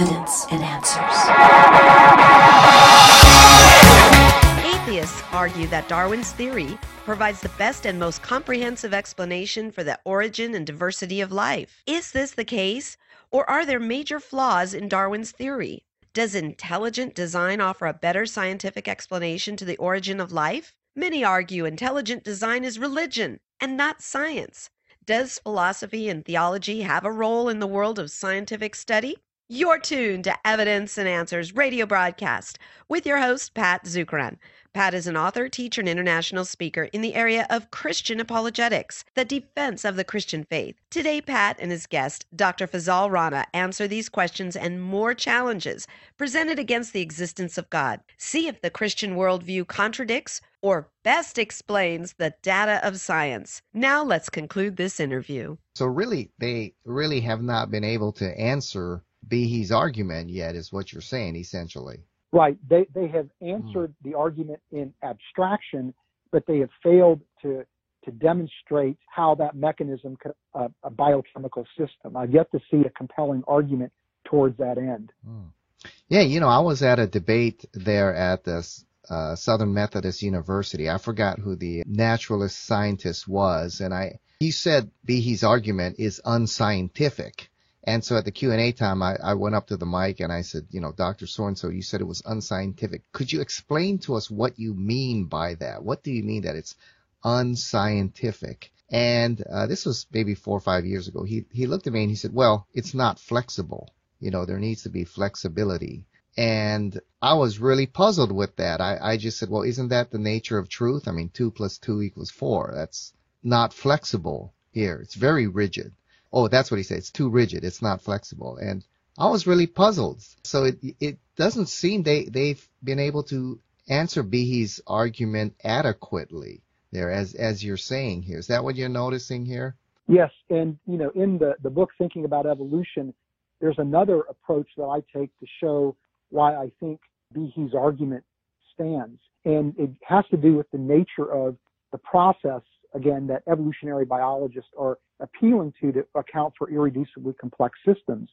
evidence and answers. Atheists argue that Darwin's theory provides the best and most comprehensive explanation for the origin and diversity of life. Is this the case, or are there major flaws in Darwin's theory? Does intelligent design offer a better scientific explanation to the origin of life? Many argue intelligent design is religion and not science. Does philosophy and theology have a role in the world of scientific study? You're tuned to Evidence and Answers radio broadcast with your host, Pat Zukeran. Pat is an author, teacher, and international speaker in the area of Christian apologetics, the defense of the Christian faith. Today, Pat and his guest, Dr. Fazale Rana, answer these questions and more challenges presented against the existence of God. See if the Christian worldview contradicts or best explains the data of science. Now, let's conclude this interview. So, really, they really have not been able to answer Behe's argument yet, is what you're saying, essentially. Right. They they have answered the argument in abstraction, but they have failed to to demonstrate how that mechanism, uh, a biochemical system. I've yet to see a compelling argument towards that end. Hmm. Yeah, you know, I was at a debate there at the uh, Southern Methodist University. I forgot who the naturalist scientist was, and I he said Behe's argument is unscientific. And so at the Q&A time, I, I went up to the mic and I said, you know, Dr. So-and-so, you said it was unscientific. Could you explain to us what you mean by that? What do you mean that it's unscientific? And uh, this was maybe four or five years ago. He, he looked at me and he said, well, it's not flexible. You know, there needs to be flexibility. And I was really puzzled with that. I, I just said, well, isn't that the nature of truth? I mean, two plus two equals four. That's not flexible here. It's very rigid oh, that's what he said. It's too rigid. It's not flexible. And I was really puzzled. So it it doesn't seem they they've been able to answer Behe's argument adequately there, as as you're saying here. Is that what you're noticing here? Yes, and you know, in the the book Thinking About Evolution, there's another approach that I take to show why I think Behe's argument stands, and it has to do with the nature of the process again, that evolutionary biologists are appealing to to account for irreducibly complex systems,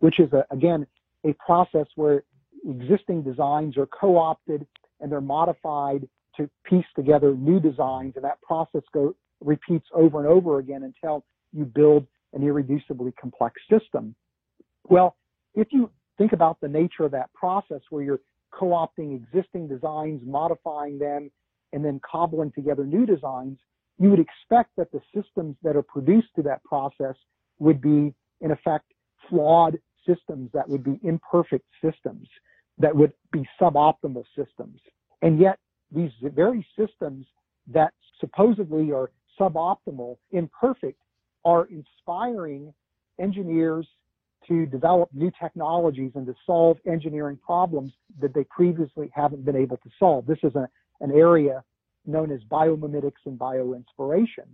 which is, a, again, a process where existing designs are co-opted and they're modified to piece together new designs, and that process go, repeats over and over again until you build an irreducibly complex system. Well, if you think about the nature of that process where you're co-opting existing designs, modifying them, and then cobbling together new designs, you would expect that the systems that are produced through that process would be, in effect, flawed systems that would be imperfect systems, that would be suboptimal systems. And yet, these very systems that supposedly are suboptimal, imperfect, are inspiring engineers to develop new technologies and to solve engineering problems that they previously haven't been able to solve. This is a, an area known as biomimetics and bioinspiration.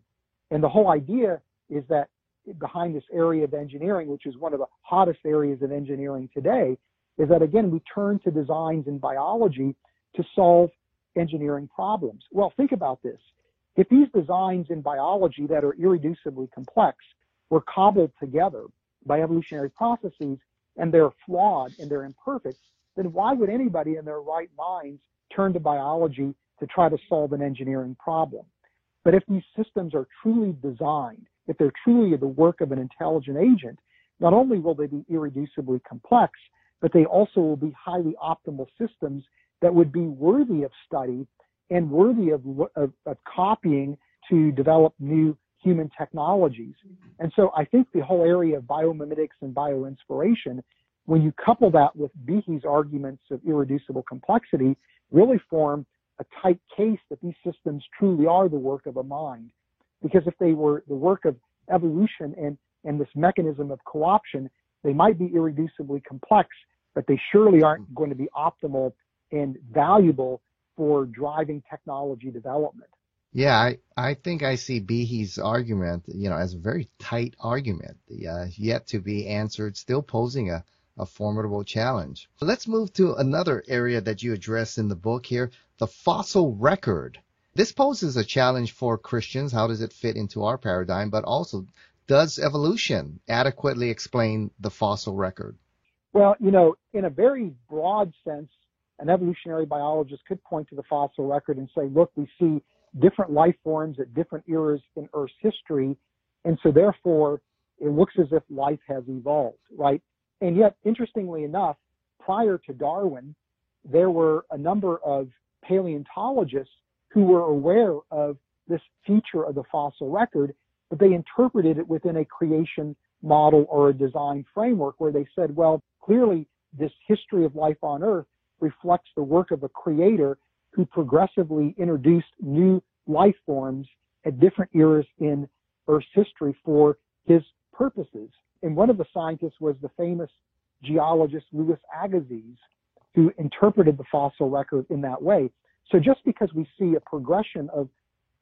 And the whole idea is that behind this area of engineering, which is one of the hottest areas of engineering today, is that again, we turn to designs in biology to solve engineering problems. Well, think about this. If these designs in biology that are irreducibly complex were cobbled together by evolutionary processes and they're flawed and they're imperfect, then why would anybody in their right minds turn to biology to try to solve an engineering problem. But if these systems are truly designed, if they're truly the work of an intelligent agent, not only will they be irreducibly complex, but they also will be highly optimal systems that would be worthy of study and worthy of, of, of copying to develop new human technologies. And so I think the whole area of biomimetics and bioinspiration, when you couple that with Behe's arguments of irreducible complexity, really form a tight case that these systems truly are the work of a mind. Because if they were the work of evolution and, and this mechanism of co-option, they might be irreducibly complex, but they surely aren't mm-hmm. going to be optimal and valuable for driving technology development. Yeah, I, I think I see Behe's argument, you know, as a very tight argument, uh, yet to be answered, still posing a, a formidable challenge. Let's move to another area that you address in the book here, the fossil record. This poses a challenge for Christians. How does it fit into our paradigm? But also, does evolution adequately explain the fossil record? Well, you know, in a very broad sense, an evolutionary biologist could point to the fossil record and say, look, we see different life forms at different eras in Earth's history. And so therefore, it looks as if life has evolved, right? And yet, interestingly enough, prior to Darwin, there were a number of paleontologists who were aware of this feature of the fossil record, but they interpreted it within a creation model or a design framework where they said, well, clearly this history of life on Earth reflects the work of a creator who progressively introduced new life forms at different eras in Earth's history for his purposes. And one of the scientists was the famous geologist Louis Agassiz, who interpreted the fossil record in that way. So just because we see a progression of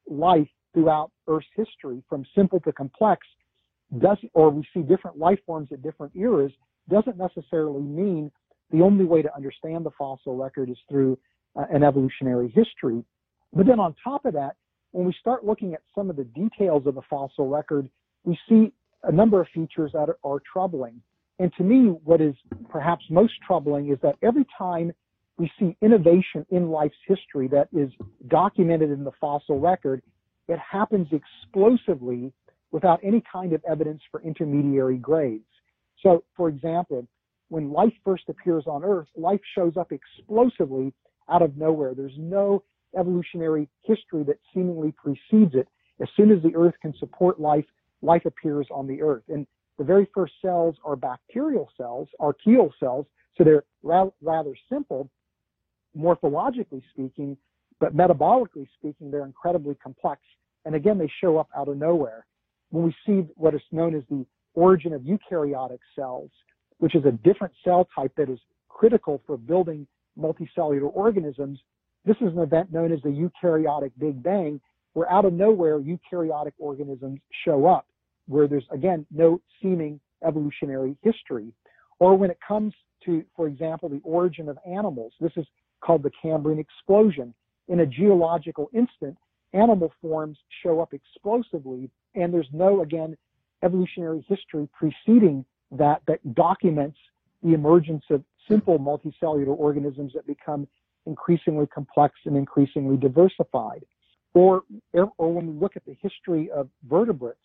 life throughout Earth's history from simple to complex, doesn't, or we see different life forms at different eras, doesn't necessarily mean the only way to understand the fossil record is through uh, an evolutionary history. But then on top of that, when we start looking at some of the details of the fossil record, we see a number of features that are, are troubling. And to me, what is perhaps most troubling is that every time we see innovation in life's history that is documented in the fossil record, it happens explosively without any kind of evidence for intermediary grades. So, for example, when life first appears on Earth, life shows up explosively out of nowhere. There's no evolutionary history that seemingly precedes it. As soon as the Earth can support life, life appears on the Earth. And the very first cells are bacterial cells, archaeal cells, so they're ra- rather simple, morphologically speaking, but metabolically speaking, they're incredibly complex. And again, they show up out of nowhere. When we see what is known as the origin of eukaryotic cells, which is a different cell type that is critical for building multicellular organisms, this is an event known as the eukaryotic Big Bang, where out of nowhere eukaryotic organisms show up, where there's again no seeming evolutionary history. Or when it comes to, for example, the origin of animals, this is called the Cambrian explosion. In a geological instant, animal forms show up explosively, and there's no, again, evolutionary history preceding that that documents the emergence of simple multicellular organisms that become increasingly complex and increasingly diversified. Or, or when we look at the history of vertebrates,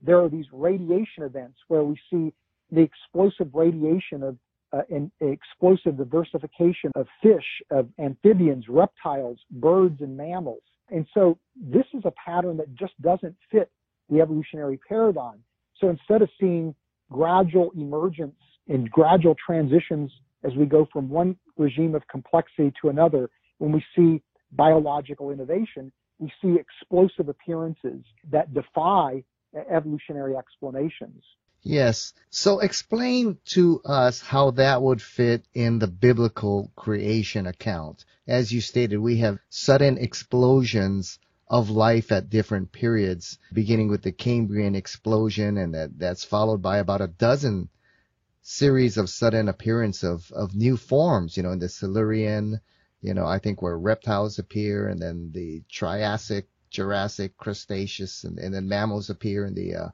there are these radiation events where we see the explosive radiation of uh, and explosive diversification of fish, of amphibians, reptiles, birds, and mammals. And so this is a pattern that just doesn't fit the evolutionary paradigm. So instead of seeing gradual emergence and gradual transitions as we go from one regime of complexity to another, when we see biological innovation, we see explosive appearances that defy evolutionary explanations. Yes. So explain to us how that would fit in the biblical creation account. As you stated, we have sudden explosions of life at different periods, beginning with the Cambrian explosion, and that, that's followed by about a dozen series of sudden appearance of, of new forms, you know, in the Silurian, you know, I think where reptiles appear, and then the Triassic, Jurassic, Cretaceous, and, and then mammals appear in the uh,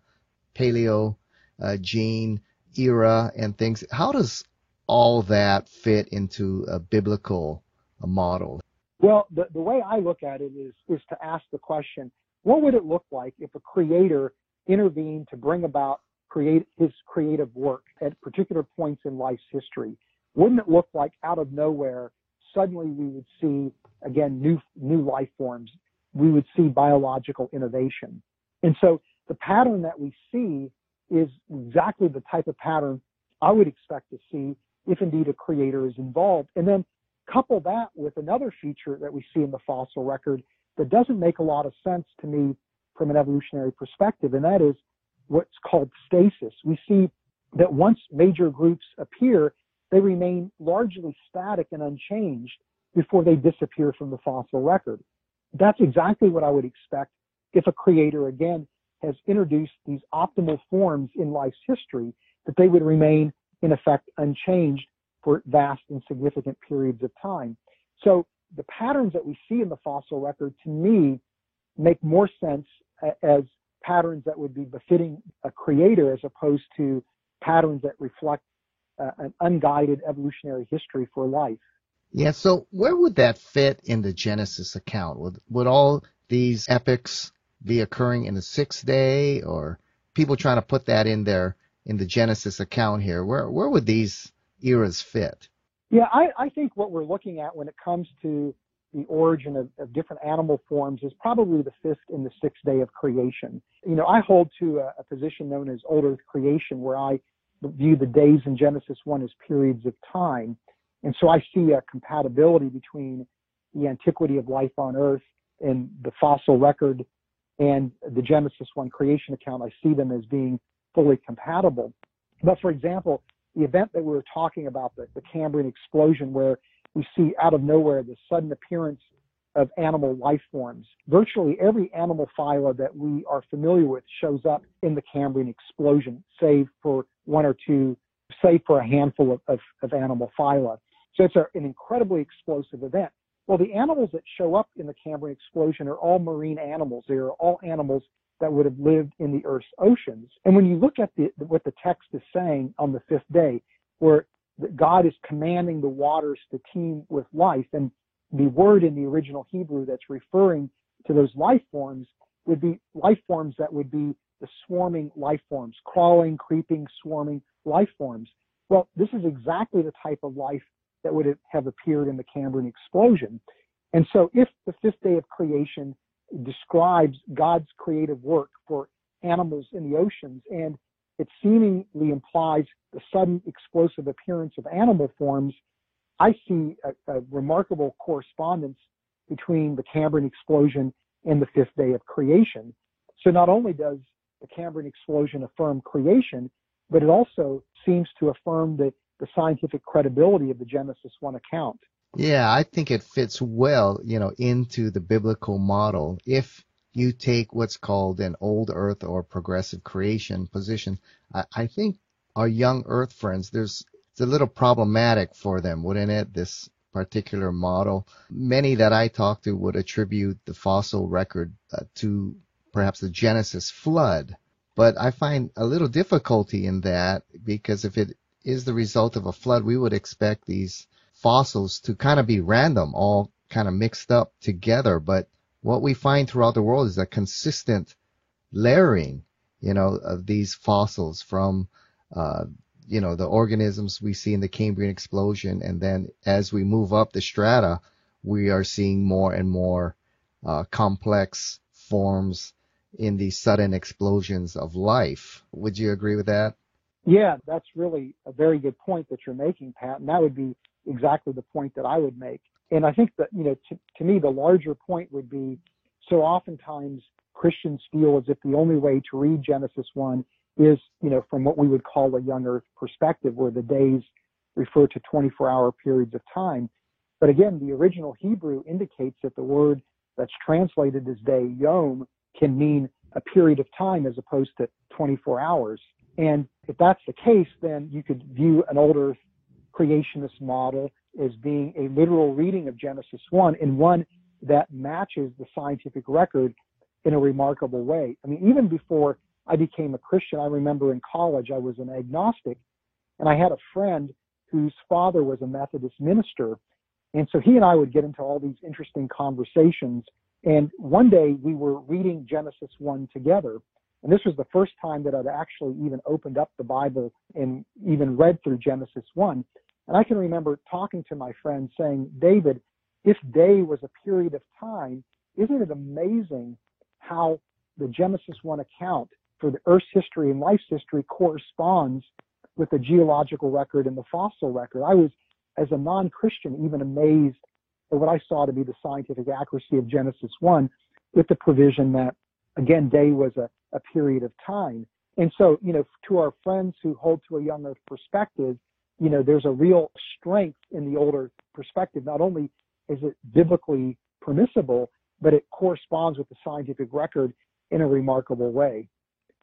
Paleo uh, gene era and things. How does all that fit into a biblical model? Well, the, the way I look at it is, is to ask the question, what would it look like if a creator intervened to bring about create his creative work at particular points in life's history? Wouldn't it look like out of nowhere, suddenly we would see again new new life forms? We would see biological innovation. And so the pattern that we see is exactly the type of pattern I would expect to see if indeed a creator is involved. And then Couple that with another feature that we see in the fossil record that doesn't make a lot of sense to me from an evolutionary perspective, and that is what's called stasis. We see that once major groups appear, they remain largely static and unchanged before they disappear from the fossil record. That's exactly what I would expect if a creator again has introduced these optimal forms in life's history, that they would remain in effect unchanged for vast and significant periods of time. So the patterns that we see in the fossil record to me make more sense as patterns that would be befitting a creator as opposed to patterns that reflect an unguided evolutionary history for life. Yeah, so where would that fit in the Genesis account? Would would all these epics be occurring in the sixth day, or people trying to put that in there in the Genesis account here? Where where would these eras fit? Yeah, I, I think what we're looking at when it comes to the origin of, of, different animal forms is probably the fifth and the sixth day of creation. You know, I hold to a, a position known as old earth creation, where I view the days in Genesis 1 as periods of time. And so I see a compatibility between the antiquity of life on earth and the fossil record and the Genesis 1 creation account. I see them as being fully compatible. But for example, the event that we were talking about, the, the Cambrian explosion, where we see out of nowhere the sudden appearance of animal life forms. Virtually every animal phyla that we are familiar with shows up in the Cambrian explosion, save for one or two, save for a handful of, of, of animal phyla. So it's a, an incredibly explosive event. Well, the animals that show up in the Cambrian explosion are all marine animals. They are all animals that would have lived in the Earth's oceans. And when you look at the, what the text is saying on the fifth day, where God is commanding the waters to teem with life, and the word in the original Hebrew that's referring to those life forms would be life forms that would be the swarming life forms, crawling, creeping, swarming life forms. Well, this is exactly the type of life that would have appeared in the Cambrian explosion. And so, if the fifth day of creation describes God's creative work for animals in the oceans, and it seemingly implies the sudden explosive appearance of animal forms, I see a, a remarkable correspondence between the Cambrian explosion and the fifth day of creation. So, not only does the Cambrian explosion affirm creation, but it also seems to affirm the the scientific credibility of the Genesis 1 account. Yeah, I think it fits well, you know, into the biblical model. If you take what's called an old earth or progressive creation position, I, I think our young earth friends, there's it's a little problematic for them, wouldn't it? This particular model. Many that I talk to would attribute the fossil record uh, to perhaps the Genesis flood. But I find a little difficulty in that because if it is the result of a flood, we would expect these fossils to kind of be random, all kind of mixed up together. But what we find throughout the world is a consistent layering, you know, of these fossils from, uh, you know, the organisms we see in the Cambrian explosion. And then as we move up the strata, we are seeing more and more uh, complex forms in these sudden explosions of life. Would you agree with that? Yeah, that's really a very good point that you're making, Pat. And that would be exactly the point that I would make. And I think that, you know, to, to me, the larger point would be so oftentimes Christians feel as if the only way to read Genesis 1 is, you know, from what we would call a young earth perspective, where the days refer to 24 hour periods of time. But again, the original Hebrew indicates that the word that's translated as day, yom, can mean a period of time as opposed to 24 hours. And if that's the case, then you could view an old earth creationist model as being a literal reading of Genesis 1 and one that matches the scientific record in a remarkable way. I mean, even before I became a Christian, I remember in college I was an agnostic, and I had a friend whose father was a Methodist minister. And so he and I would get into all these interesting conversations. And one day we were reading Genesis 1 together. And this was the first time that I'd actually even opened up the Bible and even read through Genesis 1. And I can remember talking to my friend saying, David, if day was a period of time, isn't it amazing how the Genesis 1 account for the Earth's history and life's history corresponds with the geological record and the fossil record? I was, as a non Christian, even amazed at what I saw to be the scientific accuracy of Genesis 1 with the provision that, again, day was a a period of time. And so, you know, to our friends who hold to a young earth perspective, you know, there's a real strength in the older perspective. Not only is it biblically permissible, but it corresponds with the scientific record in a remarkable way.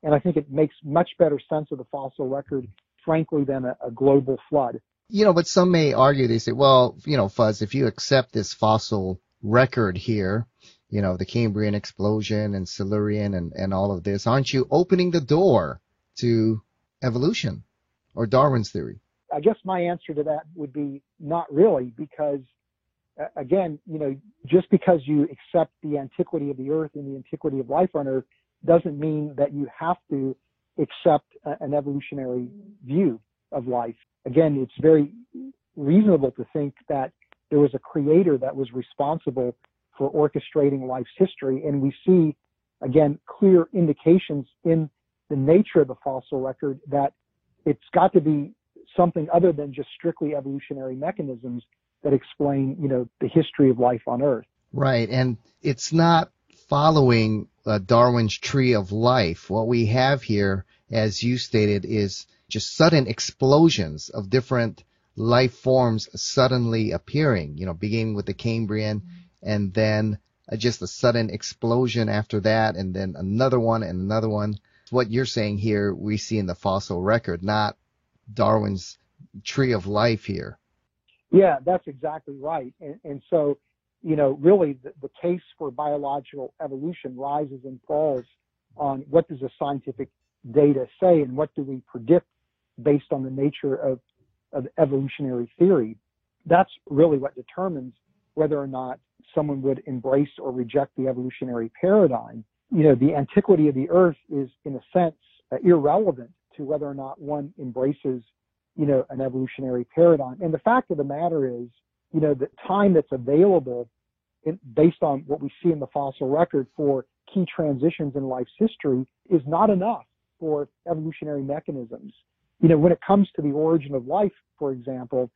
And I think it makes much better sense of the fossil record, frankly, than a, a global flood. You know, but some may argue, they say, well, you know, Fuz, if you accept this fossil record here, you know, the Cambrian explosion and Silurian and, and all of this, aren't you opening the door to evolution or Darwin's theory? I guess my answer to that would be not really, because uh, again, you know, just because you accept the antiquity of the earth and the antiquity of life on earth doesn't mean that you have to accept a, an evolutionary view of life. Again, it's very reasonable to think that there was a creator that was responsible for orchestrating life's history. And we see, again, clear indications in the nature of the fossil record that it's got to be something other than just strictly evolutionary mechanisms that explain, you know, the history of life on Earth. Right, and it's not following uh, Darwin's tree of life. What we have here, as you stated, is just sudden explosions of different life forms suddenly appearing. You know, beginning with the Cambrian, and then uh, just a sudden explosion after that, and then another one and another one. What you're saying here, we see in the fossil record, not Darwin's tree of life here. Yeah, that's exactly right. And, and so, you know, really the, the case for biological evolution rises and falls on what does the scientific data say and what do we predict based on the nature of, of evolutionary theory. That's really what determines whether or not someone would embrace or reject the evolutionary paradigm. You know, the antiquity of the earth is in a sense uh, irrelevant to whether or not one embraces, you know, an evolutionary paradigm. And the fact of the matter is, you know, the time that's available in, based on what we see in the fossil record for key transitions in life's history is not enough for evolutionary mechanisms. You know, when it comes to the origin of life, for example,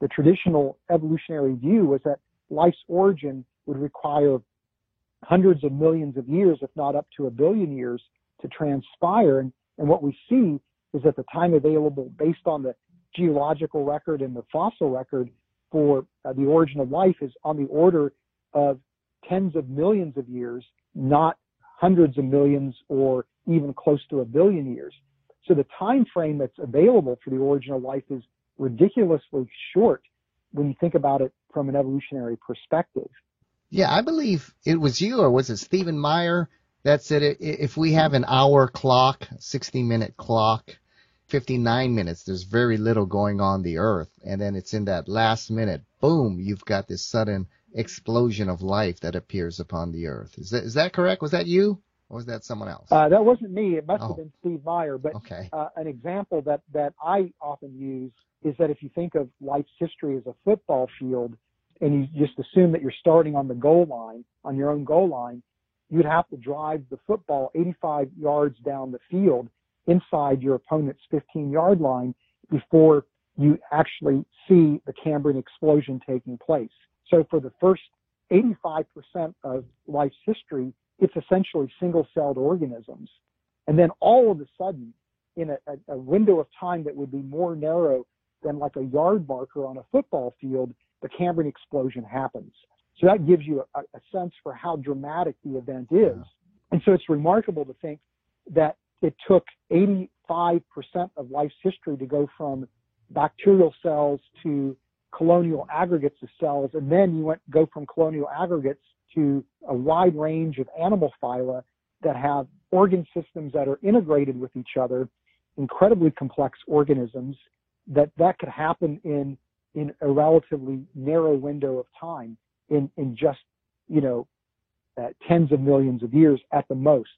the traditional evolutionary view was that life's origin would require hundreds of millions of years, if not up to a billion years, to transpire. And, and what we see is that the time available based on the geological record and the fossil record for uh, the origin of life is on the order of tens of millions of years, not hundreds of millions or even close to a billion years. So the time frame that's available for the origin of life is ridiculously short when you think about it from an evolutionary perspective. Yeah, I believe it was you, or was it Stephen Meyer that said it, if we have an hour clock, 60 minute clock, 59 minutes, there's very little going on the earth. And then it's in that last minute, boom, you've got this sudden explosion of life that appears upon the earth. Is that, is that correct? Was that you? Or was that someone else? Uh, that wasn't me. It must oh. have been Steve Meyer. But okay. uh, an example that, that I often use is that if you think of life's history as a football field and you just assume that you're starting on the goal line, on your own goal line, you'd have to drive the football 85 yards down the field inside your opponent's 15 yard line before you actually see the Cambrian explosion taking place. So for the first 85% of life's history, it's essentially single celled organisms. And then all of a sudden, in a, a, window of time that would be more narrow than like a yard marker on a football field, the Cambrian explosion happens. So that gives you a, a sense for how dramatic the event is. And so it's remarkable to think that it took 85% of life's history to go from bacterial cells to colonial aggregates of cells, and then you went go from colonial aggregates to a wide range of animal phyla that have organ systems that are integrated with each other, incredibly complex organisms. That that could happen in in a relatively narrow window of time in, in just, you know, uh, tens of millions of years at the most.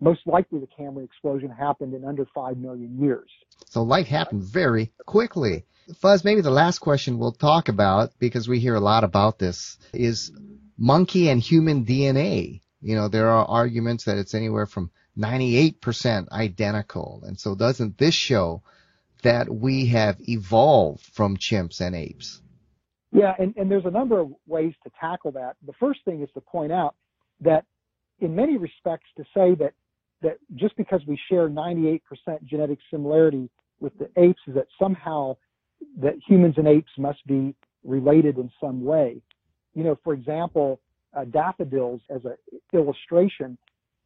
Most likely the Cambrian explosion happened in under 5 million years. So life happened very quickly. Fuz, maybe the last question we'll talk about, because we hear a lot about this, is monkey and human DNA. You know, there are arguments that it's anywhere from 98% identical. And so doesn't this show that we have evolved from chimps and apes? Yeah, and, and there's a number of ways to tackle that. The first thing is to point out that in many respects to say that that just because we share 98% genetic similarity with the apes is that somehow that humans and apes must be related in some way. You know, for example, uh, daffodils as an illustration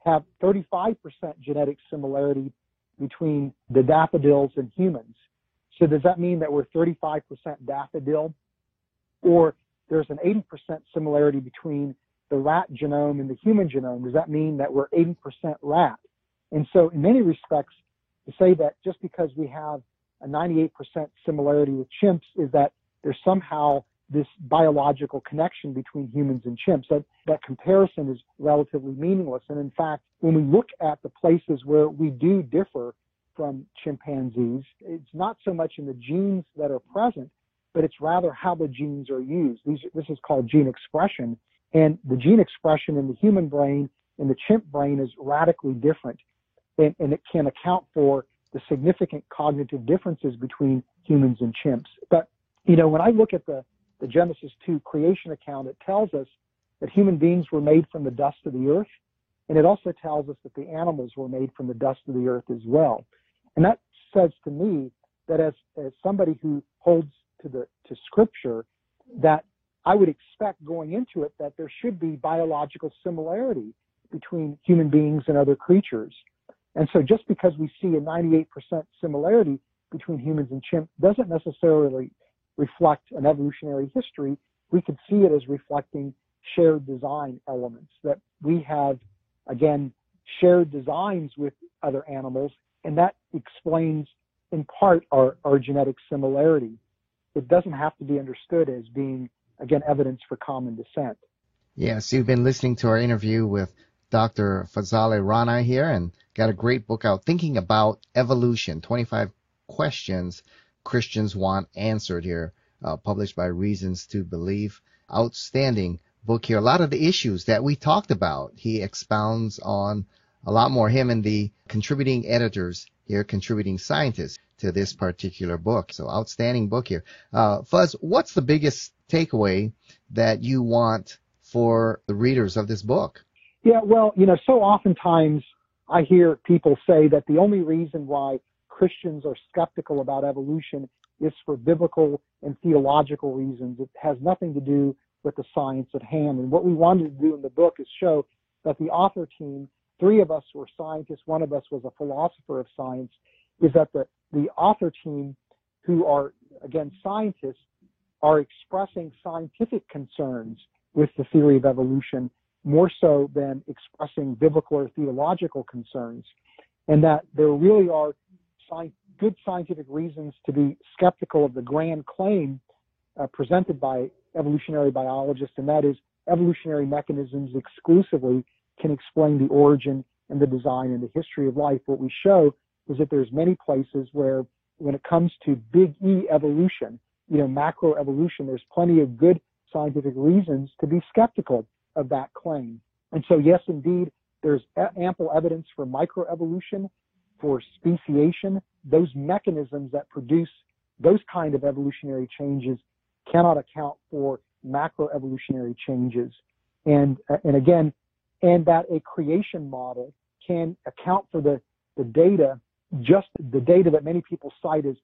have 35% genetic similarity between the daffodils and humans. So does that mean that we're 35% daffodil or there's an 80% similarity between the rat genome and the human genome. Does that mean that we're 80% rat? And so, in many respects, to say that just because we have a 98% similarity with chimps is that there's somehow this biological connection between humans and chimps. That, that comparison is relatively meaningless. And in fact, when we look at the places where we do differ from chimpanzees, it's not so much in the genes that are present, but it's rather how the genes are used. These, this is called gene expression. And the gene expression in the human brain and the chimp brain is radically different. And, and it can account for the significant cognitive differences between humans and chimps. But, you know, when I look at the the Genesis 2 creation account, it tells us that human beings were made from the dust of the earth. And it also tells us that the animals were made from the dust of the earth as well. And that says to me that as, as somebody who holds to the to scripture, that I would expect going into it that there should be biological similarity between human beings and other creatures. And so just because we see a 98% similarity between humans and chimp doesn't necessarily reflect an evolutionary history, we could see it as reflecting shared design elements that we have, again, shared designs with other animals, and that explains in part our, our genetic similarity. It doesn't have to be understood as being, again, evidence for common descent. Yes, you've been listening to our interview with Dr. Fazale Rana here and got a great book out, Thinking About Evolution 25 Questions Christians want answered here, uh, published by Reasons to Believe. Outstanding book here. A lot of the issues that we talked about, he expounds on a lot more. Him and the contributing editors here, contributing scientists to this particular book. So outstanding book here. Uh, Fuz, what's the biggest takeaway that you want for the readers of this book? Yeah, well, you know, so oftentimes I hear people say that the only reason why Christians are skeptical about evolution is for biblical and theological reasons. It has nothing to do with the science at hand. And what we wanted to do in the book is show that the author team, three of us were scientists, one of us was a philosopher of science, is that the, the author team, who are, again, scientists, are expressing scientific concerns with the theory of evolution more so than expressing biblical or theological concerns. And that there really are sci- good scientific reasons to be skeptical of the grand claim uh, presented by evolutionary biologists, and that is evolutionary mechanisms exclusively can explain the origin and the design and the history of life. What we show is that there's many places where when it comes to big E evolution, you know, macro evolution, there's plenty of good scientific reasons to be skeptical of that claim. And so, yes, indeed, there's ample evidence for microevolution for speciation, those mechanisms that produce those kind of evolutionary changes cannot account for macroevolutionary changes. And, uh, and again, and that a creation model can account for the, the data, just the data that many people cite as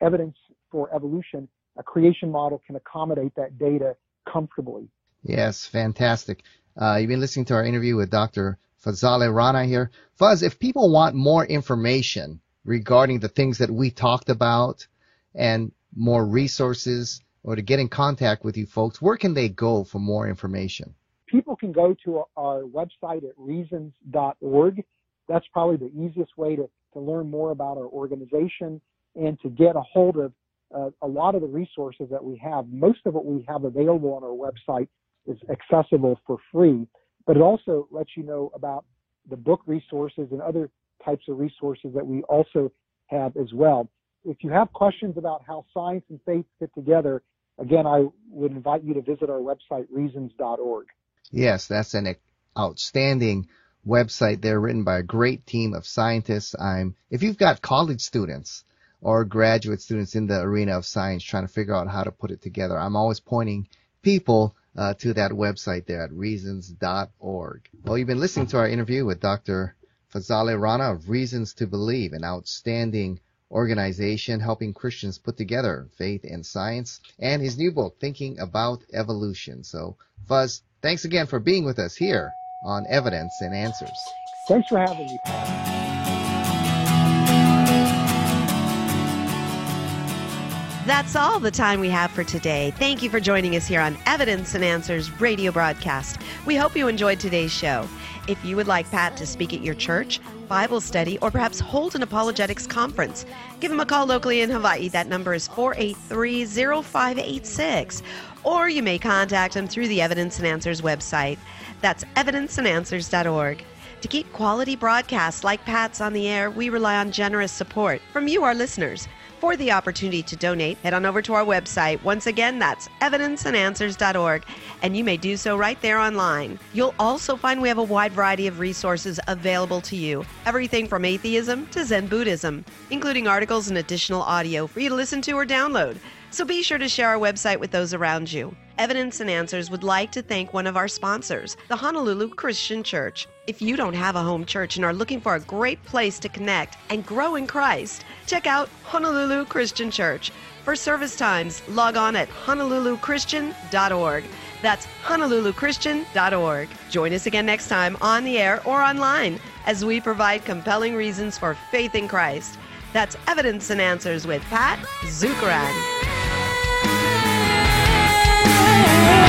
evidence for evolution, a creation model can accommodate that data comfortably. Yes, fantastic. Uh, you've been listening to our interview with Dr. Fazale Rana here. Fuz, if people want more information regarding the things that we talked about and more resources or to get in contact with you folks, where can they go for more information? People can go to our website at reasons.org. That's probably the easiest way to, to learn more about our organization and to get a hold of uh, a lot of the resources that we have. Most of what we have available on our website is accessible for free but it also lets you know about the book resources and other types of resources that we also have as well. If you have questions about how science and faith fit together, again, I would invite you to visit our website, reasons.org. Yes, that's an outstanding website there written by a great team of scientists. I'm, if you've got college students or graduate students in the arena of science trying to figure out how to put it together, I'm always pointing people uh, to that website there at reasons.org. Well, you've been listening to our interview with Dr. Fazale Rana of Reasons to Believe, an outstanding organization helping Christians put together faith and science, and his new book, Thinking About Evolution. So, Fuz, thanks again for being with us here on Evidence and Answers. Thanks for having me, Paul. That's all the time we have for today. Thank you for joining us here on Evidence and Answers radio broadcast. We hope you enjoyed today's show. If you would like Pat to speak at your church, Bible study, or perhaps hold an apologetics conference, give him a call locally in Hawaii. That number is 483 0586. Or you may contact them through the Evidence and Answers website. That's evidenceandanswers.org. To keep quality broadcasts like Pat's on the air, we rely on generous support from you, our listeners. For the opportunity to donate, head on over to our website. Once again, that's evidenceandanswers.org, and you may do so right there online. You'll also find we have a wide variety of resources available to you everything from atheism to Zen Buddhism, including articles and additional audio for you to listen to or download. So be sure to share our website with those around you. Evidence and Answers would like to thank one of our sponsors, the Honolulu Christian Church. If you don't have a home church and are looking for a great place to connect and grow in Christ, check out Honolulu Christian Church. For service times, log on at honoluluchristian.org. That's honoluluchristian.org. Join us again next time on the air or online as we provide compelling reasons for faith in Christ. That's Evidence and Answers with Pat Zukeran yeah.